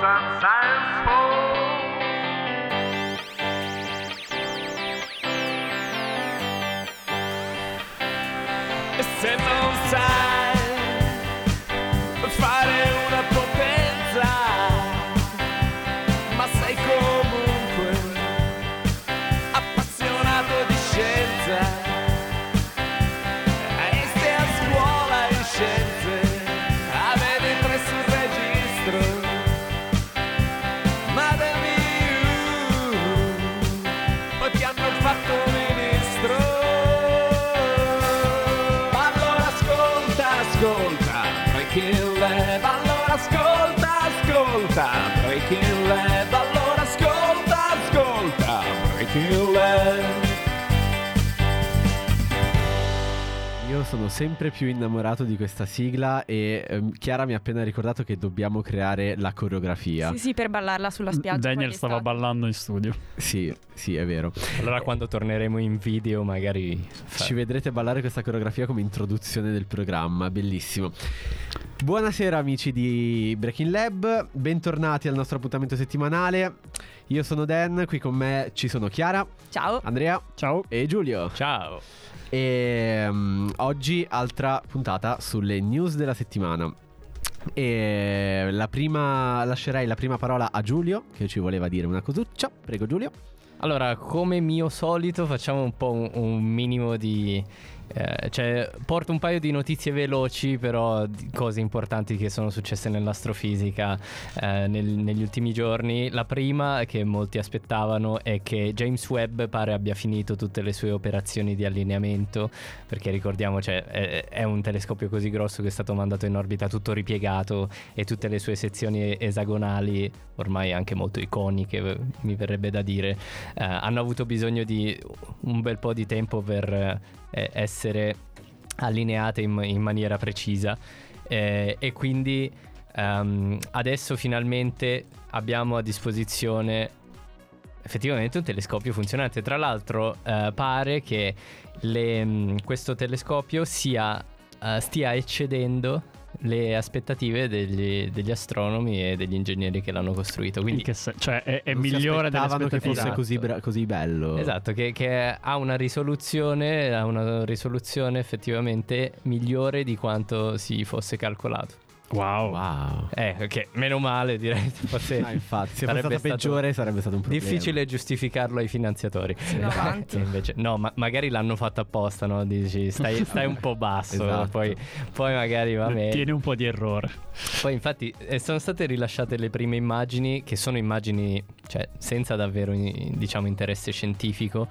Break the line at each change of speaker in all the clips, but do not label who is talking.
sometimes fall. Ascolta, ascolta, Breaking Lab.
Sempre più innamorato di questa sigla e ehm, Chiara mi ha appena ricordato che dobbiamo creare la coreografia.
Sì, sì, per ballarla sulla spiaggia.
Daniel stava
estate.
ballando in studio.
Sì, sì, è vero.
Allora quando torneremo in video magari...
Ci vedrete ballare questa coreografia come introduzione del programma, bellissimo. Buonasera amici di Breaking Lab, bentornati al nostro appuntamento settimanale. Io sono Dan, qui con me ci sono Chiara,
Ciao.
Andrea
Ciao.
e Giulio.
Ciao!
E mm, oggi altra puntata sulle news della settimana. E la prima lascerei la prima parola a Giulio che ci voleva dire una cosuccia. Prego Giulio.
Allora, come mio solito, facciamo un po' un, un minimo di. Eh, cioè, porto un paio di notizie veloci, però di cose importanti che sono successe nell'astrofisica eh, nel- negli ultimi giorni. La prima, che molti aspettavano, è che James Webb pare abbia finito tutte le sue operazioni di allineamento. Perché ricordiamo, cioè, è, è un telescopio così grosso che è stato mandato in orbita tutto ripiegato e tutte le sue sezioni esagonali, ormai anche molto iconiche, mi verrebbe da dire, eh, hanno avuto bisogno di un bel po' di tempo per eh, essere allineate in, in maniera precisa Eh, e quindi ehm, adesso finalmente abbiamo a disposizione effettivamente un telescopio funzionante. Tra l'altro eh, pare che le- mh, questo telescopio sia, eh, stia eccedendo le aspettative degli, degli astronomi e degli ingegneri che l'hanno costruito.
In
Quindi
che se- cioè è, è migliore delle
aspettavano che
aspettative.
fosse
Esatto.
così, bra- così bello.
Esatto, che, che ha una risoluzione, ha una risoluzione effettivamente migliore di quanto si fosse calcolato.
Wow.
Wow.
Eh, ok, meno male direi. Forse
Ah, infatti, se
sarebbe
stata
stato
peggiore sarebbe stato un problema.
difficile giustificarlo ai finanziatori.
avanti.
E invece, no, ma magari l'hanno fatto apposta, no? Dici, stai, stai un po' basso,
Esatto.
poi, poi magari va bene.
Tiene un po' di errore.
Poi infatti eh, sono state rilasciate le prime immagini che sono immagini cioè, senza davvero diciamo interesse scientifico,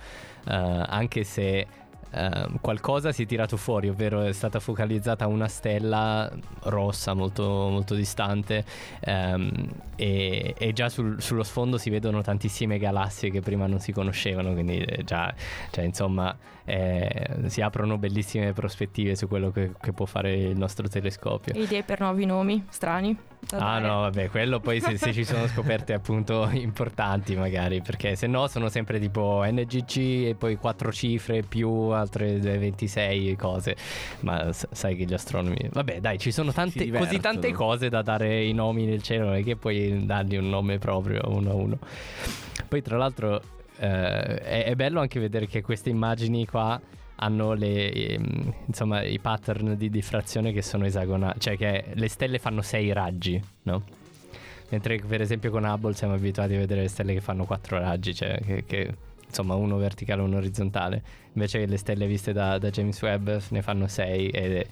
eh, anche se eh, qualcosa si è tirato fuori, ovvero è stata focalizzata una stella rossa molto, molto distante ehm, e, e già sul- sullo sfondo si vedono tantissime galassie che prima non si conoscevano, quindi eh, già cioè, insomma eh, si aprono bellissime prospettive su quello che- che può fare il nostro telescopio.
Idee per nuovi nomi strani.
Ah
dare.
no, vabbè, quello poi se, se ci sono scoperte appunto importanti magari, perché se no sono sempre tipo NGC e poi quattro cifre più altre 26 cose, ma sai che gli astronomi... Vabbè dai, ci sono tante, così tante cose da dare i nomi nel cielo, non è che puoi dargli un nome proprio uno a uno. Poi tra l'altro eh, è, è bello anche vedere che queste immagini qua hanno le, ehm, insomma, i pattern di diffrazione che sono esagonali, cioè che le stelle fanno sei raggi, no? Mentre per esempio con Hubble siamo abituati a vedere le stelle che fanno quattro raggi, cioè che, che, insomma uno verticale e uno orizzontale. Invece le stelle viste da, da James Webb ne fanno sei ed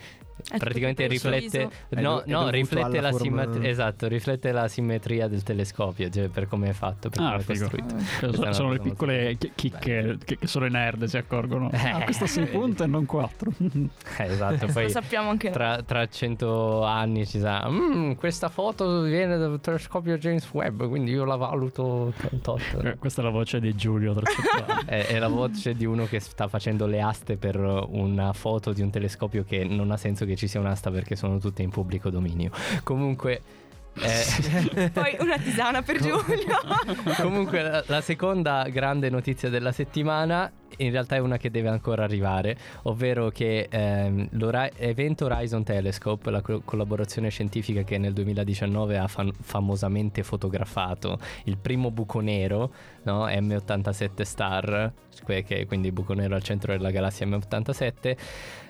è praticamente riflette no,
è
no, riflette la
forma-
simmetria esatto riflette la simmetria del telescopio cioè per come è fatto per
Ah,
come è costruito
Cioè,
Questa è
so-
una
sono le
molto
piccole chi- chicche che, che solo i nerd si accorgono.
Eh.
Ah, questo si punta e non quattro.
Eh, esatto
Lo
poi
sappiamo anche
tra, tra cento anni ci sarà "Mm, questa foto viene dal telescopio James Webb quindi io la valuto tot."
Eh, Questa è la voce di Giulio tra cento anni.
è, è la voce di uno che sta facendo le aste per una foto di un telescopio che non ha senso che ci sia un'asta perché sono tutte in pubblico dominio comunque eh,
Poi una tisana per Giulio.
Comunque, la, la seconda grande notizia della settimana in realtà è una che deve ancora arrivare, ovvero che ehm, l'evento Horizon Telescope, la co- collaborazione scientifica che nel 2019 ha fan- famosamente fotografato il primo buco nero, no? M87 Star, che è quindi buco nero al centro della galassia M87, eh,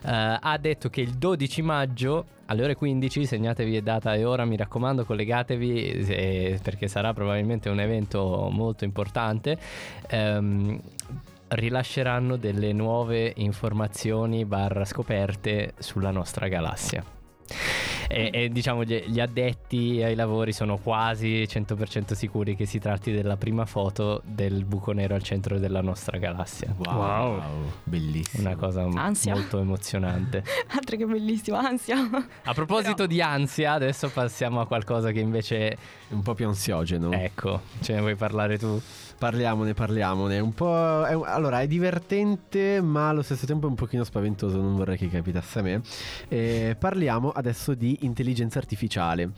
ha detto che il 12 maggio alle ore 15, segnatevi data e ora, mi raccomando, collegatevi eh, perché sarà probabilmente un evento molto importante. ehm, rilasceranno delle nuove informazioni barra scoperte sulla nostra galassia. E, e, diciamo gli, gli addetti ai lavori sono quasi 100% sicuri che si tratti della prima foto del buco nero al centro della nostra galassia.
Wow,
Wow.
bellissimo.
Una cosa
Ansia.
molto emozionante.
Altro che bellissimo, ansia.
A proposito di ansia, adesso passiamo a qualcosa che invece,
un po' più ansiogeno.
ecco, ce ne vuoi parlare tu?
Parliamone, parliamone. Un po'. è un- allora, è divertente, ma allo stesso tempo è un pochino spaventoso. Non vorrei che capitasse a me. Eh, parliamo adesso di intelligenza artificiale.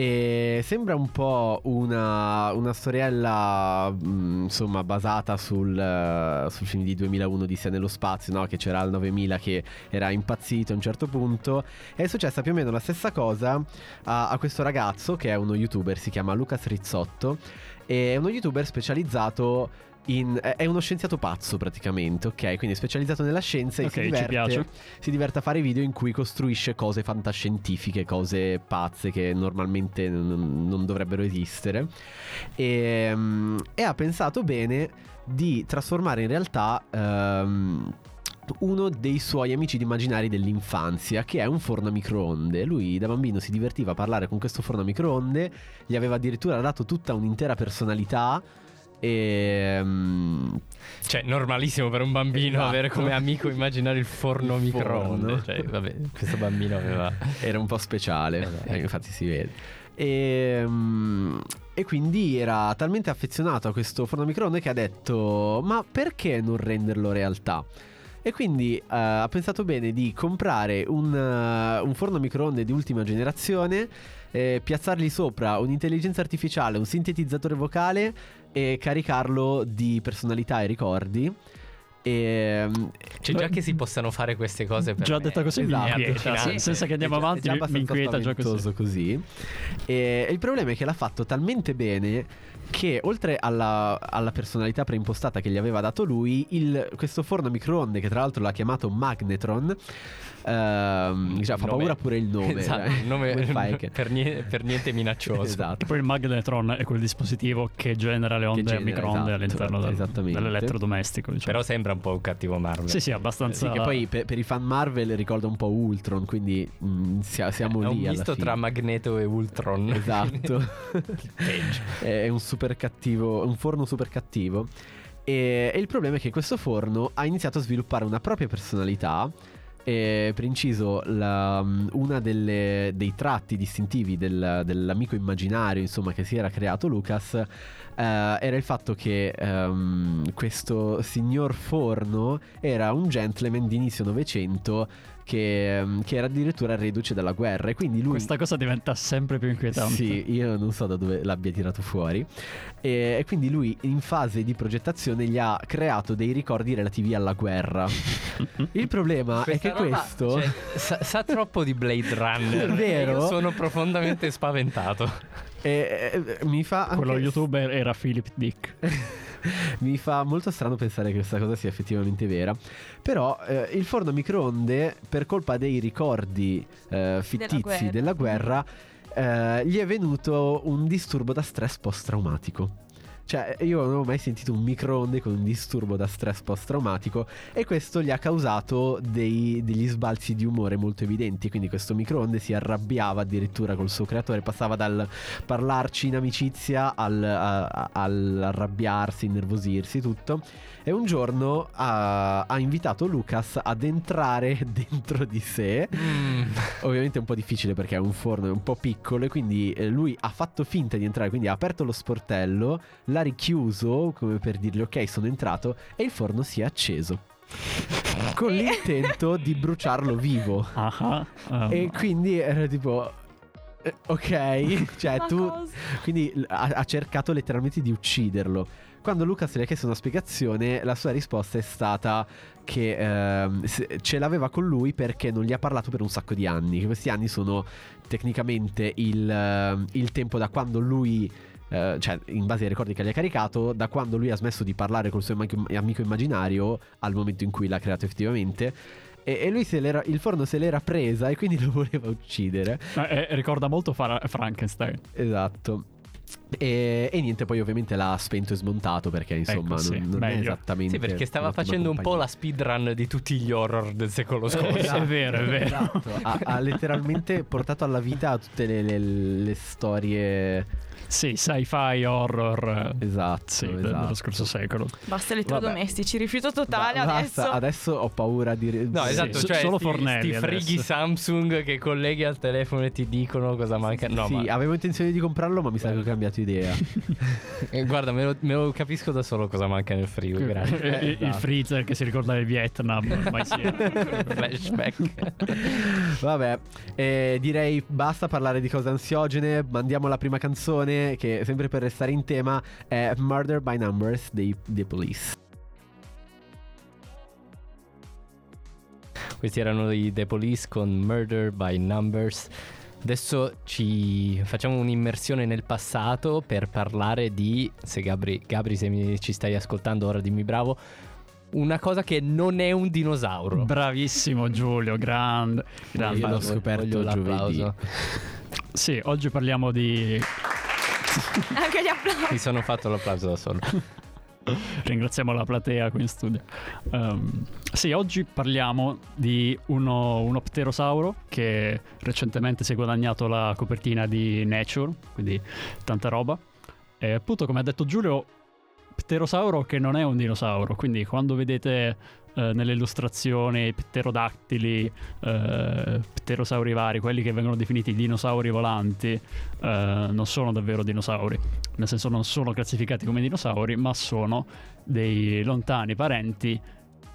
E sembra un po' una, una storiella, mh, insomma, basata sul, eh, sul film di 2001 di Sia nello spazio, no? Che c'era il 9000 che era impazzito a un certo punto. È successa più o meno la stessa cosa a, a questo ragazzo che è uno youtuber, si chiama Lucas Rizzotto. E è uno youtuber specializzato in. è- uno scienziato pazzo praticamente, ok? Quindi è specializzato nella scienza e
Ok,
si
ci
diverte,
piace.
si diverte a fare video in cui costruisce cose fantascientifiche, cose pazze che normalmente non, non dovrebbero esistere. E, mm, e ha pensato bene di trasformare in realtà. ehm, uno dei suoi amici immaginari dell'infanzia, che è un forno a microonde. Lui da bambino si divertiva a parlare con questo forno a microonde, gli aveva addirittura dato tutta un'intera personalità. E mm,
Cioè, normalissimo per un bambino
Esatto.
avere come amico immaginare il forno
Il
microonde.
forno.
Cioè, vabbè, questo bambino aveva.
era un po' speciale,
Vabbè.
eh, infatti si vede. E, mm, e quindi era talmente affezionato a questo forno microonde che ha detto: Ma perché non renderlo realtà? E quindi eh, ha pensato bene di comprare un, eh, un forno microonde di ultima generazione, eh, piazzargli sopra un'intelligenza artificiale, un sintetizzatore vocale e caricarlo di personalità e ricordi. E, mm,
Cioè, già che si possano fare queste cose per
Già
me
detta così
Esatto.
mi inquieta. Se- Senza che andiamo
già-
avanti,
è già
mi- inquieta già così.
così. E il problema è che l'ha fatto talmente bene che oltre alla, alla personalità preimpostata che gli aveva dato lui, il- questo forno a microonde che tra l'altro l'ha chiamato Magnetron, ehm, diciamo, fa
Nome-
paura pure il nome.
Esatto,
eh.
il nome per, nie- per niente minaccioso.
esatto.
E poi il magnetron è quel dispositivo che genera le onde a
genera,
microonde
esatto,
all'interno del- dell'elettrodomestico. Diciamo.
Però sembra un po' un cattivo Marvel.
sì, sì, abbastanza.
Sì, che poi per, per i fan Marvel ricorda un po' Ultron, quindi mm, sia- siamo
È un
lì alla
misto
fine.
tra Magneto e Ultron.
Esatto. È un super cattivo, un forno super cattivo. E, e il problema è che questo forno ha iniziato a sviluppare una propria personalità. E per inciso, una delle, dei tratti distintivi del- dell'amico immaginario, insomma, che si era creato Lucas, era il fatto che ehm, questo signor Forno era un gentleman di inizio Novecento che, ehm, che era addirittura reduce dalla guerra. E quindi lui.
Questa cosa diventa sempre più inquietante.
Sì, io non so da dove l'abbia tirato fuori. E, e quindi lui in fase di progettazione gli ha creato dei ricordi relativi alla guerra. Il problema
Questa
è che
roba,
questo...
cioè, sa, sa troppo di Blade Runner.
È vero?
Io sono profondamente spaventato.
Eh, eh, mi fa...
Quello
anche-
youtuber era Philip Dick.
mi fa molto strano pensare che questa cosa sia effettivamente vera. Però eh, il forno a microonde, per colpa dei ricordi eh, fittizi
guerra.
della guerra, eh, gli è venuto un disturbo da stress post-traumatico. Cioè, io non avevo mai sentito un microonde con un disturbo da stress post-traumatico e questo gli ha causato dei- degli sbalzi di umore molto evidenti. Quindi questo microonde si arrabbiava addirittura col suo creatore, passava dal parlarci in amicizia al, a- a- al arrabbiarsi, innervosirsi, tutto. E un giorno ha, ha invitato Lucas ad entrare dentro di sé.
Mm.
Ovviamente è un po' difficile perché è un forno è un po' piccolo e quindi eh, lui ha fatto finta di entrare, quindi ha aperto lo sportello, l'ha richiuso come per dirgli ok sono entrato e il forno si è acceso. Con l'intento di bruciarlo vivo.
Ah, um,
E quindi era tipo... Eh, ok, cioè tu quindi ha, ha cercato letteralmente di ucciderlo. Quando Lucas le ha chiesto una spiegazione, la sua risposta è stata che se- ce l'aveva con lui perché non gli ha parlato per un sacco di anni. Questi anni sono tecnicamente il, ehm, il tempo da quando lui. eh, cioè, in base ai ricordi che gli ha caricato, da quando lui ha smesso di parlare col suo amico, immaginario al momento in cui l'ha creato effettivamente. E, e lui il forno se l'era presa e quindi lo voleva uccidere.
Eh, eh, ricorda molto Fra- Frankenstein.
Esatto. E, e niente, poi ovviamente l'ha spento e smontato perché insomma
Ecco, sì,
non, non è esattamente.
Sì, perché stava facendo un po' la
compagnia.
speedrun di tutti gli horror del secolo scorso.
Eh, è vero, è vero.
Esatto. Ha, ha letteralmente portato alla vita tutte le, le- le storie.
Sì, sci-fi horror. eh,
Esatto.
Sì,
esatto.
dello scorso secolo.
Basta
Vabbè.
elettrodomestici, rifiuto totale
Ba-
adesso.
basta, adesso ho paura di.
No,
Sì,
esatto, cioè
solo
sti,
fornelli
sti frighi
adesso.
Samsung che colleghi al telefono e ti dicono cosa manca. No,
sì,
ma
avevo intenzione di comprarlo, ma mi sa che ho cambiato idea.
eh, guarda, me lo, me lo capisco da solo cosa manca nel frigo, grazie.
Eh, il- Il
esatto.
freezer che si ricorda del Vietnam, ormai sì.
Flashback.
Vabbè, eh, direi basta parlare di cose ansiogene. Mandiamo la prima canzone, che sempre per restare in tema è Murder by Numbers dei The Police.
Questi erano i The Police con Murder by Numbers. Adesso ci facciamo un'immersione nel passato per parlare di, se Gabri, Gabri se mi, ci stai ascoltando ora dimmi bravo, una cosa che non è un dinosauro.
Bravissimo Giulio, grande. grande.
Io l'ho scoperto
l'applauso.
giovedì.
Sì, oggi parliamo di...
Anche gli applausi.
Mi sono fatto l'applauso da solo.
Ringraziamo la platea qui in studio. Ehm, sì, oggi parliamo di uno, uno pterosauro che recentemente si è guadagnato la copertina di Nature, quindi tanta roba. E appunto, come ha detto Giulio, pterosauro che non è un dinosauro, quindi quando vedete eh, nelle illustrazioni pterodattili, eh, pterosauri vari, quelli che vengono definiti dinosauri volanti, eh, non sono davvero dinosauri, nel senso non sono classificati come dinosauri, ma sono dei lontani parenti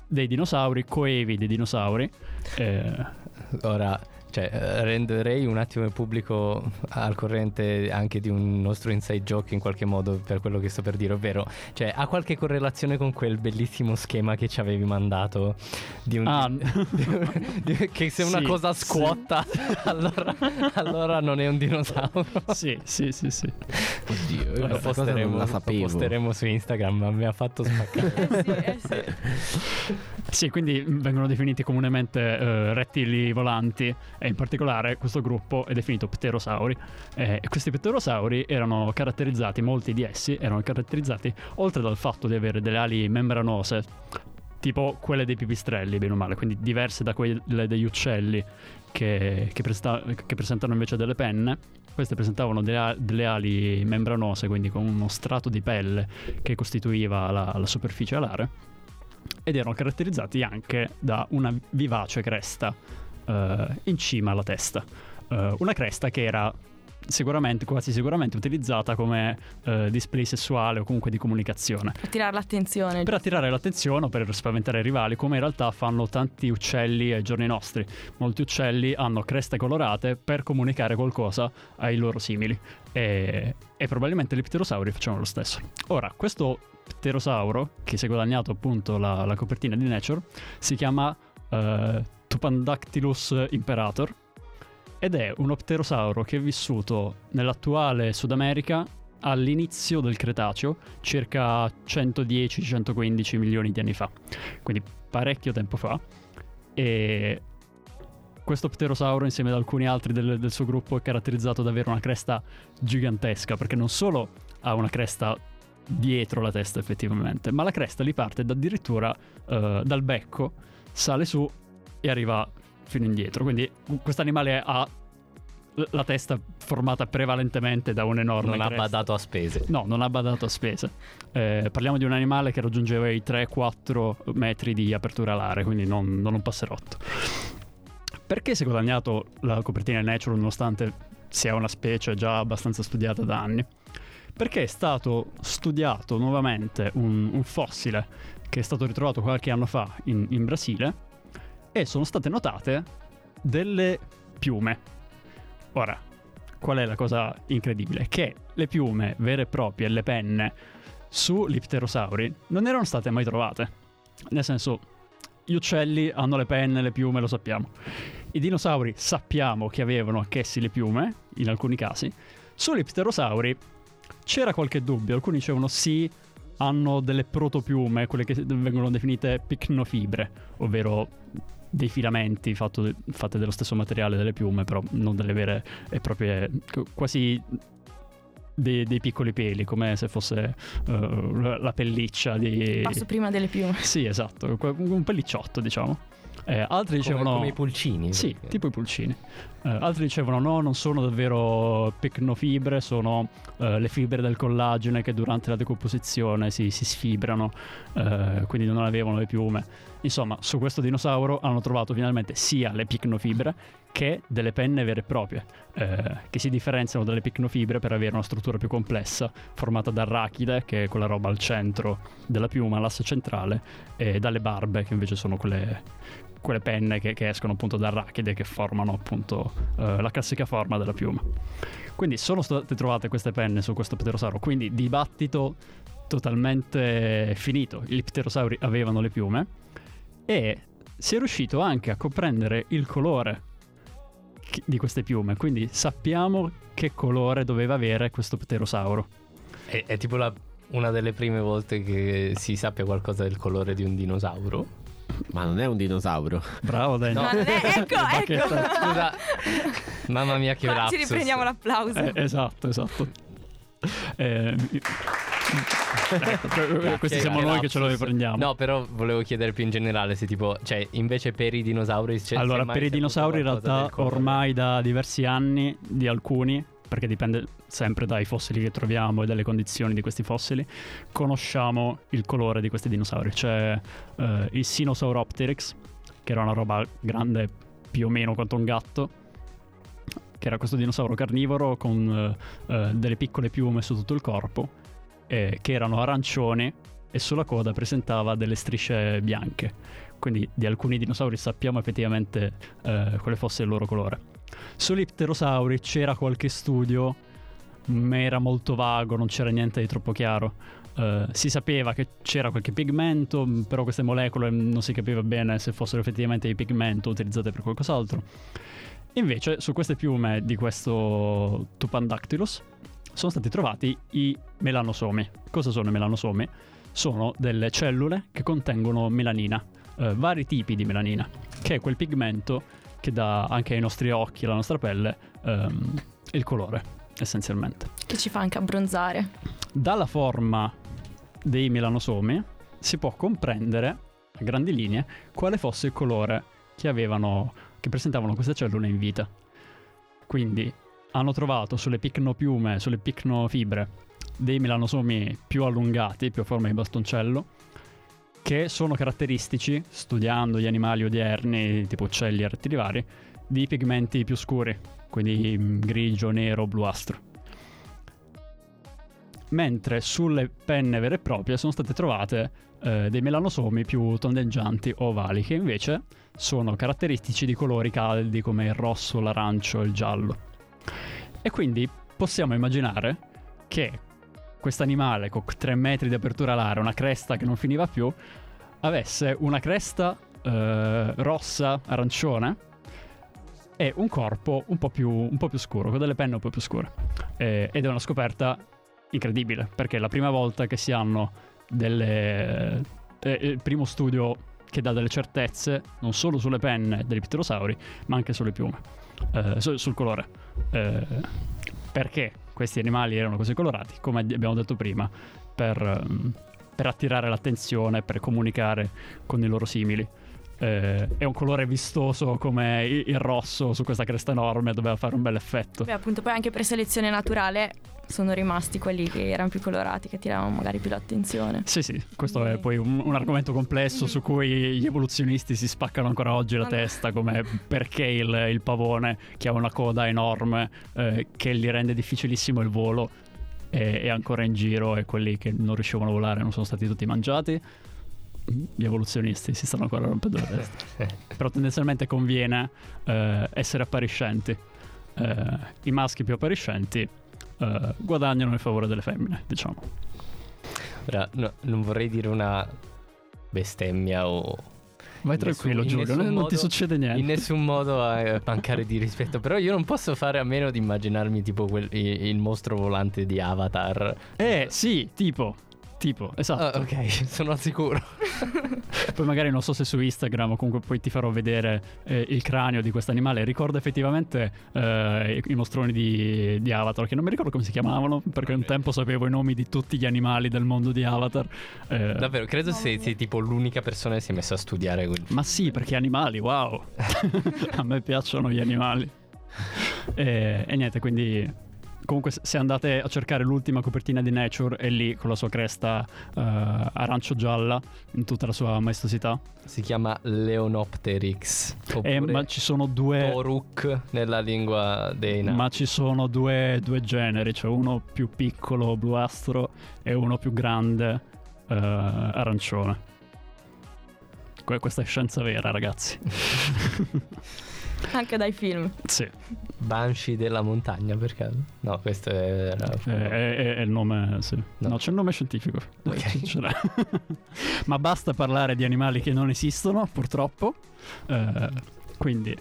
dei dinosauri, coevi dei dinosauri. Eh,
Ora, cioè, eh, renderei un attimo il pubblico al corrente anche di un nostro inside joke in qualche modo per quello che sto per dire, ovvero, cioè, ha qualche correlazione con quel bellissimo schema che ci avevi mandato di un...
Ah.
di- di- che se una
Sì,
cosa
sì.
scuotta, allora, allora non è un dinosauro.
sì, sì, sì, sì.
Oddio, io
Lo posteremo,
non la
lo posteremo su Instagram, ma mi ha fatto spaccare.
Eh sì, eh sì.
Sì, quindi vengono definiti comunemente eh, rettili volanti e in particolare questo gruppo è definito pterosauri. Eh, questi pterosauri erano caratterizzati, molti di essi erano caratterizzati oltre dal fatto di avere delle ali membranose, tipo quelle dei pipistrelli, bene o male, quindi diverse da quelle degli uccelli che, che presta- che presentano invece delle penne. Queste presentavano delle, ali membranose, quindi con uno strato di pelle che costituiva la, la superficie alare ed erano caratterizzati anche da una vivace cresta in cima alla testa. Eh, una cresta che era sicuramente, quasi sicuramente utilizzata come eh, display sessuale o comunque di comunicazione.
Attirare l'attenzione.
Per attirare l'attenzione o per spaventare i rivali, come in realtà fanno tanti uccelli ai giorni nostri. Molti uccelli hanno creste colorate per comunicare qualcosa ai loro simili. E, e probabilmente gli pterosauri facevano lo stesso. Ora, questo pterosauro, che si è guadagnato appunto la, la copertina di Nature, si chiama eh, Tupandactylus imperator ed è uno pterosauro che è vissuto nell'attuale Sud America all'inizio del Cretaceo, circa 110-115 milioni di anni fa, quindi parecchio tempo fa. E questo pterosauro, insieme ad alcuni altri del, del suo gruppo, è caratterizzato da avere una cresta gigantesca, perché non solo ha una cresta dietro la testa effettivamente, ma la cresta gli parte addirittura eh, dal becco, sale su e arriva fino indietro. Quindi questo animale ha la testa formata prevalentemente da un enorme
Non ha
cresta.
badato a spese.
No, non ha badato a spese. Eh, parliamo di un animale che raggiungeva i 3-4 metri di apertura alare, quindi non, non un passerotto. Perché si è guadagnato la copertina Nature nonostante sia una specie già abbastanza studiata da anni? Perché è stato studiato nuovamente un, un fossile che è stato ritrovato qualche anno fa in, in Brasile e sono state notate delle piume. Ora, qual è la cosa incredibile? Che le piume vere e proprie, le penne sugli pterosauri non erano state mai trovate. Nel senso, gli uccelli hanno le penne, le piume, lo sappiamo. I dinosauri sappiamo che avevano anch'essi le piume, in alcuni casi. Sugli pterosauri c'era qualche dubbio. Alcuni dicevano sì, hanno delle protopiume, quelle che vengono definite picnofibre, ovvero dei filamenti fatto- fatte dello stesso materiale delle piume, però non delle vere e proprie, quasi dei, dei piccoli peli, come se fosse eh, la pelliccia di...
Passo prima delle piume.
Sì, esatto, un pellicciotto, diciamo. Eh, altri
Come,
dicevano...
come i pulcini.
Sì,
perché-
tipo i pulcini. Eh, altri dicevano no, non sono davvero picnofibre, sono eh, le fibre del collagene che durante la decomposizione si, si sfibrano, eh, quindi non avevano le piume. Insomma, su questo dinosauro hanno trovato finalmente sia le picnofibre che delle penne vere e proprie, eh, che si differenziano dalle picnofibre per avere una struttura più complessa, formata da arachide, che è quella roba al centro della piuma, l'asse centrale, e dalle barbe, che invece sono quelle, quelle penne che, che escono appunto da arachide che formano appunto eh, la classica forma della piuma. Quindi sono state trovate queste penne su questo pterosauro, quindi dibattito totalmente finito. I pterosauri avevano le piume e si è riuscito anche a comprendere il colore di queste piume, quindi sappiamo che colore doveva avere questo pterosauro.
È, è tipo la- una delle prime volte che si sappia qualcosa del colore di un dinosauro.
Ma non è un dinosauro.
Bravo Daniel.
No, è- ecco, ecco.
Scusa, mamma mia che
Qua
lapsus.
ci riprendiamo l'applauso.
Eh, esatto, esatto. Eh, ecco, questi siamo noi che ce lo riprendiamo.
No, però volevo chiedere più in generale se tipo, cioè, invece per i dinosauri c'è
allora, per i dinosauri in realtà ormai da diversi anni, di alcuni, perché dipende sempre dai fossili che troviamo e dalle condizioni di questi fossili, conosciamo il colore di questi dinosauri. C'è eh, il Sinosauropteryx, che era una roba grande più o meno quanto un gatto, che era questo dinosauro carnivoro con eh, eh, delle piccole piume su tutto il corpo, eh, che erano arancioni e sulla coda presentava delle strisce bianche. Quindi di alcuni dinosauri sappiamo effettivamente eh, quale fosse il loro colore. Sugli pterosauri c'era qualche studio, ma era molto vago, non c'era niente di troppo chiaro. Eh, si sapeva che c'era qualche pigmento, però queste molecole non si capiva bene se fossero effettivamente di pigmento utilizzate per qualcos'altro. Invece, su queste piume di questo Tupandactylus sono stati trovati i melanosomi. Cosa sono i melanosomi? Sono delle cellule che contengono melanina, eh, vari tipi di melanina, che è quel pigmento che dà anche ai nostri occhi alla nostra pelle ehm, il colore, essenzialmente.
Che ci fa anche abbronzare.
Dalla forma dei melanosomi si può comprendere a grandi linee quale fosse il colore che avevano che presentavano queste cellule in vita. Quindi hanno trovato sulle picnopiume, sulle picnofibre dei melanosomi più allungati, più a forma di bastoncello, che sono caratteristici, studiando gli animali odierni, tipo uccelli e rettili vari, di pigmenti più scuri, quindi grigio, nero, bluastro mentre sulle penne vere e proprie sono state trovate eh, dei melanosomi più tondeggianti ovali, che invece sono caratteristici di colori caldi come il rosso, l'arancio e il giallo. E quindi possiamo immaginare che questo animale con 3 metri di apertura alare, una cresta che non finiva più, avesse una cresta eh, rossa, arancione e un corpo un po' più, un po' più scuro, con delle penne un po' più scure. Eh, ed è una scoperta incredibile perché è la prima volta che si hanno delle è il primo studio che dà delle certezze non solo sulle penne degli pterosauri ma anche sulle piume eh, su- sul colore. Eh, perché questi animali erano così colorati come abbiamo detto prima per, ehm, per attirare l'attenzione per comunicare con i loro simili. Eh, è un colore vistoso come il, il rosso su questa cresta enorme doveva fare un bel effetto.
Beh, appunto, poi anche per selezione naturale sono rimasti quelli che erano più colorati, che attiravano magari più l'attenzione.
Sì, sì, questo è poi un, un argomento complesso su cui gli evoluzionisti si spaccano ancora oggi la testa, come perché il, il pavone che ha una coda enorme eh, che gli rende difficilissimo il volo è, è ancora in giro e quelli che non riuscivano a volare non sono stati tutti mangiati. Gli evoluzionisti si stanno ancora rompendo la testa. Però tendenzialmente conviene eh, essere appariscenti. eh, i maschi più appariscenti eh, guadagnano in favore delle femmine, diciamo.
Ora, no, non vorrei dire una bestemmia o
Vai tranquillo
nessun-
Giulio, non, non ti
modo-
succede niente.
in nessun modo a mancare di rispetto. Però io non posso fare a meno di immaginarmi tipo quel- i- il mostro volante di Avatar.
Eh sì, tipo, tipo, esatto.
Ah, ok, sono al sicuro.
Poi magari non so se su Instagram o comunque poi ti farò vedere eh, il cranio di questo animale. Ricorda effettivamente eh, i, i mostroni di, di Avatar, che non mi ricordo come si chiamavano, perché un tempo sapevo i nomi di tutti gli animali del mondo di Avatar. Eh,
Davvero, credo sei, sei tipo l'unica persona che si è messa a studiare quel
Ma sì, perché animali, wow. a me piacciono gli animali. E, e niente, quindi comunque se- andate a cercare l'ultima copertina di Nature è lì con la sua cresta eh, arancio-gialla in tutta la sua maestosità.
Si chiama Leonopteryx. Oppure
Eh, ma ci sono due...
Toruk nella lingua dei nani.
Ma ci sono due, due generi, cioè uno più piccolo bluastro e uno più grande eh, arancione. Que- questa è scienza vera, ragazzi.
Anche dai film.
sì,
Banshee della montagna, per caso? No, questo è... era-
è, è- è il nome, sì.
No.
No. c'è il nome scientifico.
Ok.
Ce l'ha. Ma basta parlare di animali che non esistono, purtroppo. Eh, quindi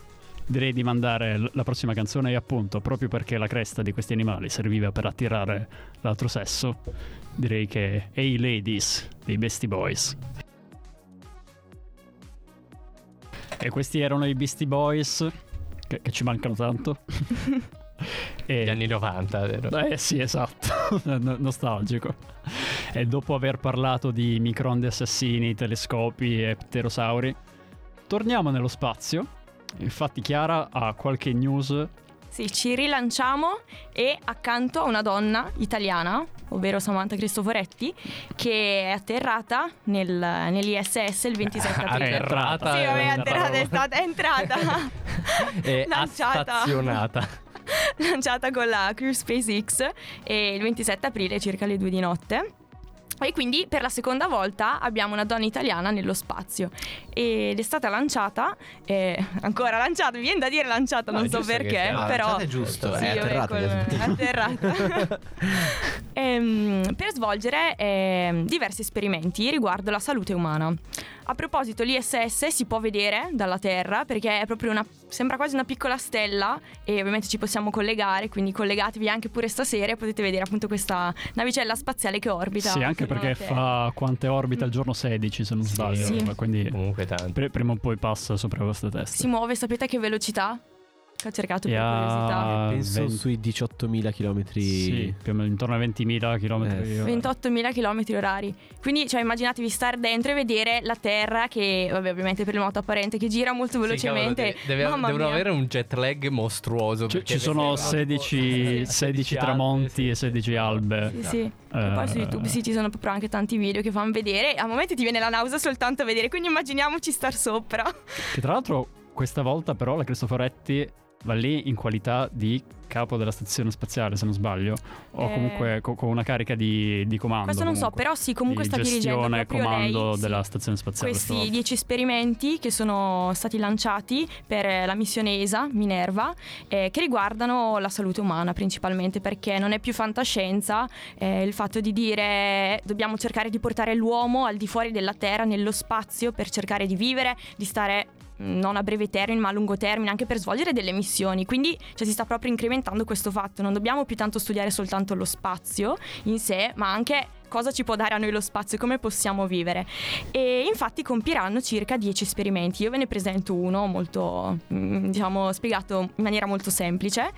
direi di mandare la prossima canzone e appunto, proprio perché la cresta di questi animali serviva per attirare l'altro sesso, direi che Hey Ladies dei Beastie Boys. E questi erano i Beastie Boys, che, che ci mancano tanto. e,
Gli anni 90, vero?
eh sì, esatto, No- nostalgico. E dopo aver parlato di microonde assassini, telescopi e pterosauri, torniamo nello spazio. Infatti Chiara ha qualche news.
Sì, ci rilanciamo e accanto a una donna italiana, ovvero Samantha Cristoforetti, che è atterrata nel, nell'ISS il 27
Ah,
aprile.
atterrata
Sì, vabbè, atterrata è stata, è entrata.
È
Lanciata.
stazionata.
lanciata con la Crew SpaceX e il 27 aprile circa le 2 di notte. E quindi per la seconda volta abbiamo una donna italiana nello spazio ed è stata lanciata, eh, ancora lanciata, mi viene da dire lanciata,
No,
non
è
so perché,
sia-
Ah,
però...
è giusto,
Sì,
è atterrata,
è atterrata. Ehm, per svolgere ehm, diversi esperimenti riguardo la salute umana. A proposito, l'ISS si può vedere dalla Terra perché è proprio una. sembra quasi una piccola stella e ovviamente ci possiamo collegare, quindi collegatevi anche pure stasera e potete vedere appunto questa navicella spaziale che orbita.
Sì, anche perché fa quante orbite al giorno 16 se non sbaglio.
Sì.
Quindi
Comunque tanto.
prima o poi passa sopra questa testa.
Si muove, sapete a che velocità? Ho cercato per curiosità.
Penso
20
sui 18.000 km.
Sì, più o meno intorno ai 20.000 km.
Eh,
28.000 km orari. Quindi, cioè, immaginatevi stare dentro e vedere la Terra che, vabbè, ovviamente per il moto apparente, che gira molto velocemente.
Sì, cavolo, deve- devono
mia.
avere un jet lag mostruoso.
Ci,
perché
ci sono
vedere-
16, 16 tramonti e 16 albe.
Sì, sì. E
Eh,
poi su YouTube sì, ci sono proprio anche tanti video che fanno vedere. A momenti ti viene la nausea soltanto a vedere, quindi immaginiamoci star sopra.
Che tra l'altro questa volta però la Cristoforetti va lì in qualità di capo della stazione spaziale, se non sbaglio, o
Eh.
comunque co- con una carica di, di comando.
Questo non so,
comunque.
però sì, comunque
di
sta dirigendo
gestione
proprio
comando
lei, sì.
della stazione spaziale.
Questi. 10 esperimenti che sono stati lanciati per eh, la missione ESA, Minerva, eh, che riguardano la salute umana principalmente perché non è più fantascienza eh, il fatto di dire dobbiamo cercare di portare l'uomo al di fuori della Terra, nello spazio, per cercare di vivere, di stare non a breve termine ma a lungo termine anche per svolgere delle missioni. Quindi cioè, si sta proprio incrementando questo fatto. Non dobbiamo più tanto studiare soltanto lo spazio in sé ma anche cosa ci può dare a noi lo spazio e come possiamo vivere. E infatti compieranno circa 10 esperimenti. Io ve ne presento uno molto mm, diciamo spiegato in maniera molto semplice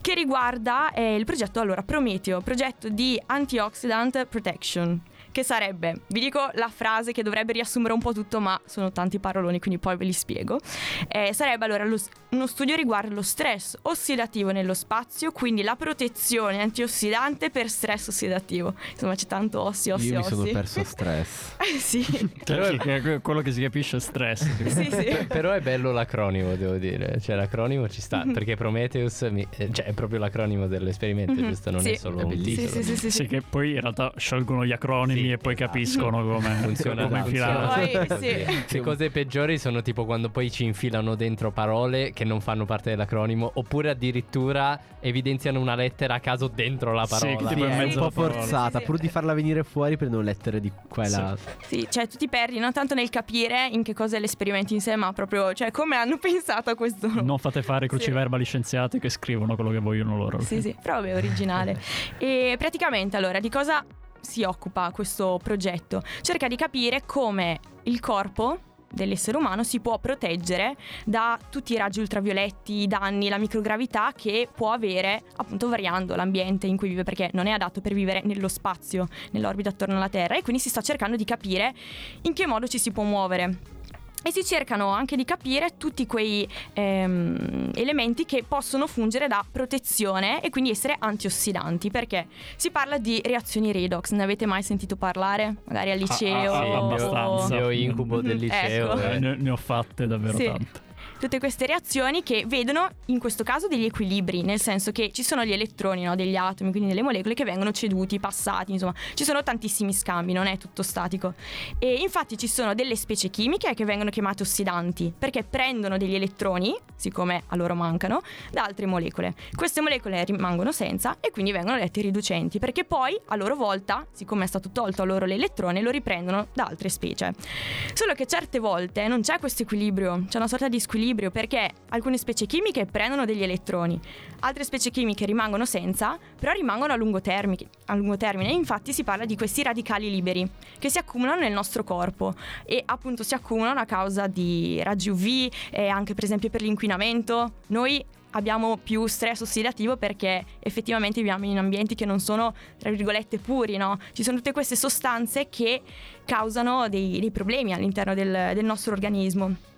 che riguarda eh, il progetto allora Prometeo progetto di antioxidant protection che sarebbe, vi dico la frase che dovrebbe riassumere un po' tutto, ma sono tanti paroloni, quindi poi ve li spiego. Eh, sarebbe allora lo- uno studio riguardo lo stress ossidativo nello spazio, quindi la protezione antiossidante per stress ossidativo. Insomma, c'è tanto ossi, ossi,
Io mi
ossi.
sono perso stress.
Eh, sì,
che- quello che si capisce è stress.
sì, sì.
Però è bello l'acronimo, devo dire. Cioè, l'acronimo ci sta. Perché Prometheus mi- eh, cioè, è proprio l'acronimo dell'esperimento,
Mhm,
giusto? Non
sì.
è solo
È
un titolo.
sì, sì, sì,
Sì,
sì.
che poi in realtà scelgono gli acronimi bambini e poi capiscono come
Funziona,
come
funziona.
Poi, sì.
Le cose peggiori sono tipo quando poi ci infilano dentro parole che non fanno parte dell'acronimo oppure addirittura evidenziano una lettera a caso dentro la
Sì,
parola.
tipo in
è un po' forzata,
Sì, sì.
pur di farla venire fuori prendono lettere di qua e là.
Sì, cioè tu ti perdi non tanto nel capire in che cosa è l'esperimento in sé, ma proprio cioè come hanno pensato a questo.
Non fate fare cruciverba agli scienziati che scrivono quello che vogliono loro.
Sì, sì, però è originale. e praticamente allora di cosa si occupa questo progetto? Cerca di capire come il corpo dell'essere umano si può proteggere da tutti i raggi ultravioletti, i danni, la microgravità che può avere appunto variando l'ambiente in cui vive perché non è adatto per vivere nello spazio, nell'orbita attorno alla Terra e quindi si sta cercando di capire in che modo ci si può muovere. E si cercano anche di capire tutti quei ehm, elementi che possono fungere da protezione e quindi essere antiossidanti, perché si parla di reazioni redox, ne avete mai sentito parlare? Magari al liceo?
ah,
Sì,
o-
abbastanza.
mio incubo del
Mhm,
liceo.
ecco.
Eh. ne, ne ho fatte davvero
Sì.
tante.
Tutte queste reazioni che vedono in questo caso degli equilibri, nel senso che ci sono gli elettroni no, degli atomi, quindi delle molecole che vengono ceduti, passati, insomma, ci sono tantissimi scambi, non è tutto statico. E infatti ci sono delle specie chimiche che vengono chiamate ossidanti, perché prendono degli elettroni, siccome a loro mancano, da altre molecole. Queste molecole rimangono senza e quindi vengono dette riducenti, perché poi a loro volta, siccome è stato tolto a loro l'elettrone, lo riprendono da altre specie. Solo che certe volte non c'è questo equilibrio, c'è una sorta di squilibrio perché alcune specie chimiche prendono degli elettroni, altre specie chimiche rimangono senza, però rimangono a lungo, termine, a lungo termine. Infatti si parla di questi radicali liberi che si accumulano nel nostro corpo e appunto si accumulano a causa di raggi UV e anche per esempio per l'inquinamento. Noi abbiamo più stress ossidativo perché effettivamente viviamo in ambienti che non sono, tra virgolette, puri, no? Ci sono tutte queste sostanze che causano dei, dei problemi all'interno del, del nostro organismo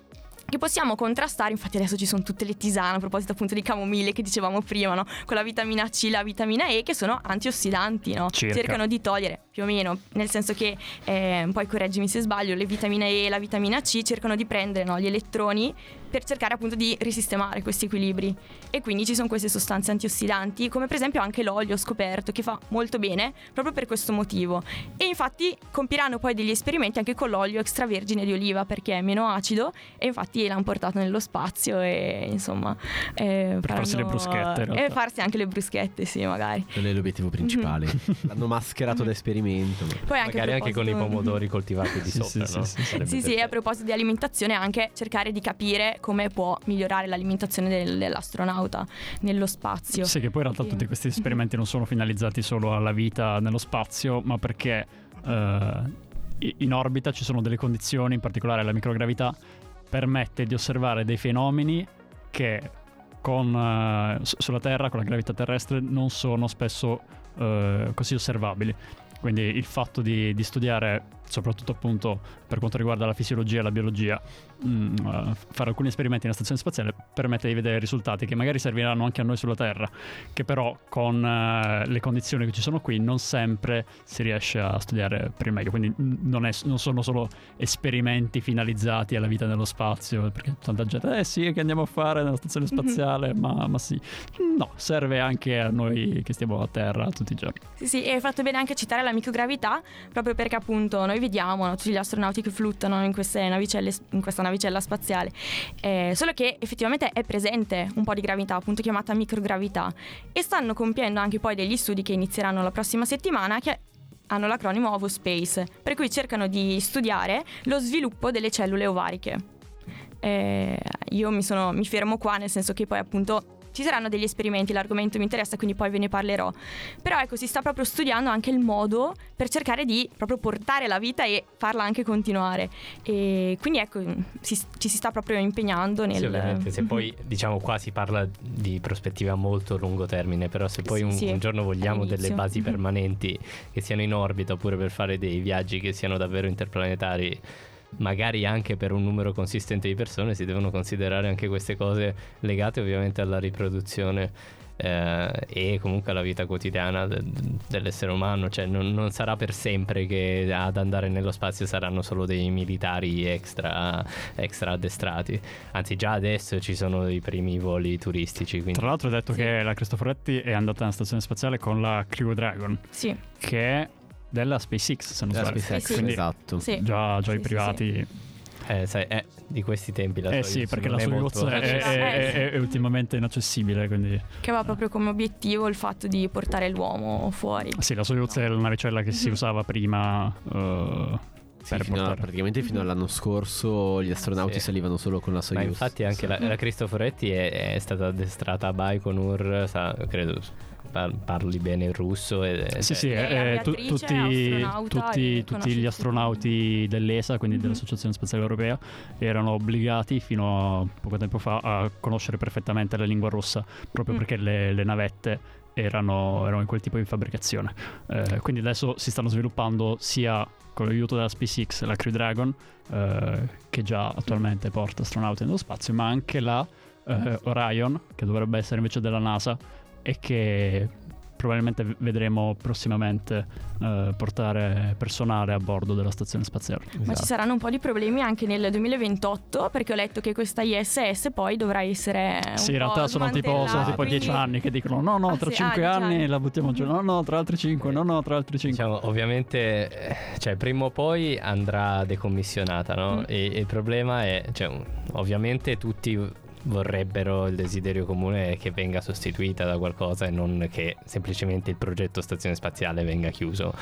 che possiamo contrastare, infatti adesso ci sono tutte le tisane a proposito appunto di camomille che dicevamo prima, no? con la vitamina C la vitamina E che sono antiossidanti, no?
Circa.
cercano di togliere più o meno, nel senso che, eh, poi correggimi se sbaglio, le vitamine E e la vitamina C cercano di prendere no, gli elettroni per cercare appunto di risistemare questi equilibri e quindi ci sono queste sostanze antiossidanti come per esempio anche l'olio scoperto che fa molto bene proprio per questo motivo e infatti compiranno poi degli esperimenti anche con l'olio extravergine di oliva perché è meno acido e infatti l'hanno portato nello spazio e insomma eh,
Per farsi le bruschette,
e
realtà.
farsi anche le bruschette sì magari
Quello è l'obiettivo principale. L'hanno mascherato da esperimento. ma-
poi anche
Magari anche con i pomodori coltivati di
Sì,
sopra,
sì,
no?
sì, sì, sì.
E a proposito di alimentazione anche cercare di capire come può migliorare l'alimentazione del- dell'astronauta nello spazio.
Sì, che poi in realtà tutti questi esperimenti non sono finalizzati solo alla vita nello spazio, ma perché eh, in orbita ci sono delle condizioni, in particolare la microgravità, permette di osservare dei fenomeni che con, eh, su- sulla Terra, con la gravità terrestre, non sono spesso eh, così osservabili. Quindi il fatto di, di studiare, soprattutto appunto per quanto riguarda la fisiologia e la biologia, mh, eh, fare alcuni esperimenti nella stazione spaziale permette di vedere risultati che magari serviranno anche a noi sulla Terra, che però con eh, le condizioni che ci sono qui non sempre si riesce a studiare per il meglio. Quindi non, è- non sono solo esperimenti finalizzati alla vita nello spazio, perché tanta gente, eh sì, che andiamo a fare nella stazione spaziale, ma, ma sì. No, serve anche a noi che stiamo a Terra tutti i giorni.
Sì, sì, e hai fatto bene anche a citare la microgravità, proprio perché appunto noi vediamo no, tutti gli astronauti che fluttano in, in questa navicella spaziale, Eh, solo che effettivamente è presente un po' di gravità, appunto chiamata microgravità, e stanno compiendo anche poi degli studi che inizieranno la prossima settimana che hanno l'acronimo OvoSpace, per cui cercano di studiare lo sviluppo delle cellule ovariche. Eh, io mi, sono- mi fermo qua, nel senso che poi appunto ci saranno degli esperimenti, l'argomento mi interessa, quindi poi ve ne parlerò. Però ecco, si sta proprio studiando anche il modo per cercare di proprio portare la vita e farla anche continuare. E quindi ecco, si- ci si sta proprio impegnando nel...
Sì, ovviamente, se poi diciamo qua si parla di prospettiva molto lungo termine, però se poi
Sì,
un,
sì,
un giorno vogliamo
all'inizio.
delle basi
Mhm.
permanenti che siano in orbita oppure per fare dei viaggi che siano davvero interplanetari, magari anche per un numero consistente di persone, si devono considerare anche queste cose legate ovviamente alla riproduzione. eh, e comunque alla vita quotidiana de- dell'essere umano, cioè non, non sarà per sempre che ad andare nello spazio saranno solo dei militari extra, extra addestrati, anzi già adesso ci sono i primi voli turistici, quindi
Tra l'altro, ho detto
Sì.
che la Cristoforetti è andata nella stazione spaziale con la Crew Dragon,
Sì,
che della SpaceX, se non sbaglio.
SpaceX,
Sì, sì.
Quindi
esatto.
Sì.
già, già
Sì,
i
sì,
privati...
Eh, sai, eh, di questi tempi la
Eh
Soyuz
sì, perché la Soyuz è, è- è- è- è ultimamente inaccessibile, quindi...
Che aveva proprio come obiettivo il fatto di portare l'uomo fuori.
Sì, la Soyuz è la navicella che si
Mhm.
usava prima eh,
Sì,
per
fino a- praticamente fino all'anno scorso gli astronauti
Sì.
salivano solo con la Soyuz.
Ma infatti anche la, la Cristoforetti è, è stata addestrata a Baikonur, sa- credo parli bene il russo. E,
Sì, sì,
Lei è
eh, tu- tutti, tutti- tutti gli astronauti dell'ESA, quindi
Mhm.
dell'Associazione Spaziale Europea, erano obbligati fino a poco tempo fa a conoscere perfettamente la lingua russa, proprio
Mm.
perché le, le navette erano, erano in quel tipo di fabbricazione. Eh, quindi adesso si stanno sviluppando sia con l'aiuto della SpaceX la Crew Dragon, eh, che già attualmente porta astronauti nello spazio, ma anche la eh, Orion, che dovrebbe essere invece della NASA e che probabilmente vedremo prossimamente eh, portare personale a bordo della stazione spaziale.
Ma
Esatto.
ci saranno un po' di problemi anche nel 2028 perché ho letto che questa ISS poi dovrà essere un
Sì, in
po'
realtà sono tipo, sono tipo 10
quindi-
anni che dicono no, no,
Ah,
tra
sì,
5
ah,
anni
anni.
la buttiamo giù, no, no, tra altri 5, no, no, tra altri 5.
Diciamo, ovviamente, eh, cioè, prima o poi andrà decommissionata, no?
Mm.
E, e il problema è, cioè, ovviamente tutti vorrebbero il desiderio comune che venga sostituita da qualcosa e non che semplicemente il progetto stazione spaziale venga chiuso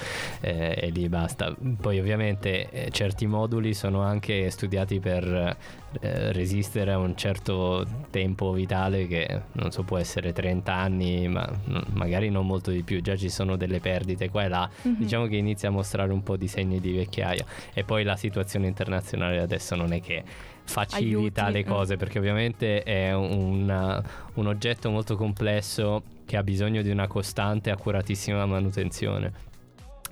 eh, e lì basta. Poi ovviamente eh, certi moduli sono anche studiati per eh, resistere a un certo tempo vitale che non so può essere 30 anni ma magari non molto di più, già ci sono delle perdite qua e là
Mhm.
diciamo che inizia a mostrare un po' di segni di vecchiaia e poi la situazione internazionale adesso non è che facilita
Aiuti,
le
mm.
cose perché ovviamente è un, un oggetto molto complesso che ha bisogno di una costante e accuratissima manutenzione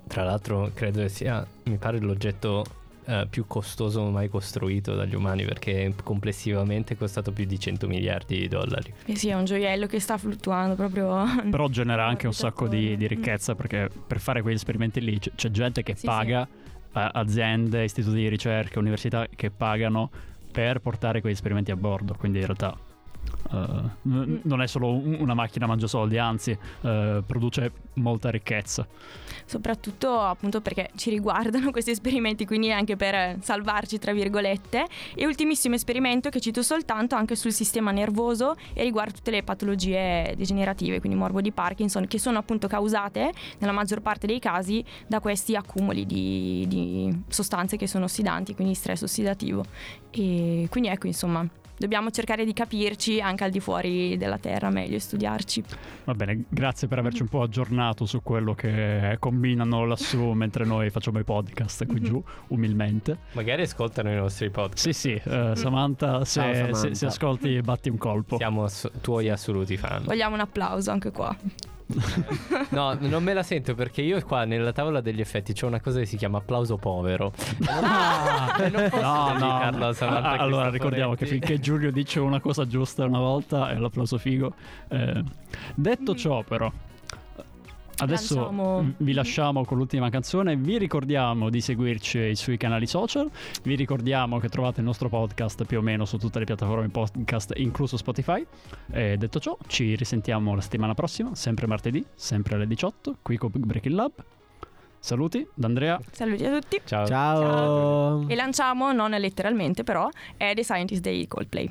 tra l'altro credo che sia mi pare l'oggetto eh, più costoso mai costruito dagli umani perché complessivamente è costato più di 100 miliardi di dollari
Eh sì, è un gioiello che sta fluttuando proprio.
Però genera anche un sacco di, di
Mm.
ricchezza perché per fare quegli esperimenti lì c- c'è gente che
Sì,
paga, eh, aziende, istituti di ricerca, università che pagano per portare quegli esperimenti a bordo. Quindi in realtà eh, non è solo un- una macchina mangia soldi, anzi eh, produce molta ricchezza.
Soprattutto appunto perché ci riguardano questi esperimenti, quindi anche per salvarci, tra virgolette. E ultimissimo esperimento che cito soltanto anche sul sistema nervoso e riguarda tutte le patologie degenerative, quindi morbo di Parkinson, che sono appunto causate nella maggior parte dei casi da questi accumuli di, di sostanze che sono ossidanti, quindi stress ossidativo. E quindi ecco, insomma, dobbiamo cercare di capirci anche al di fuori della Terra meglio e studiarci.
Va bene, grazie per averci un po' aggiornato su quello che combinano lassù mentre noi facciamo i podcast qui
Mhm.
giù, umilmente.
magari ascoltano i nostri podcast
Sì, sì, eh, Samantha, se,
Ciao, Samantha.
se- se ascolti batti un colpo.
siamo ass- tuoi assoluti fan
Vogliamo un applauso anche qua.
No, non me la sento perché io qua nella tavola degli effetti c'è una cosa che si chiama applauso povero.
Ah,
non posso
no, no.
dedicarlo a Samantha
Ah, allora ricordiamo che finché Giulio dice una cosa giusta una volta è l'applauso figo. Eh, detto ciò, però, adesso
Lanciamo-
vi lasciamo con l'ultima canzone. Vi ricordiamo di seguirci sui canali social. Vi ricordiamo che trovate il nostro podcast più o meno su tutte le piattaforme podcast, incluso Spotify. E detto ciò, ci risentiamo la settimana prossima, sempre martedì, sempre alle 18, qui con Big Breaking Lab. Saluti da Andrea.
Saluti a tutti.
Ciao.
Ciao.
E lanciamo, non letteralmente però, è The Scientist Day Coldplay.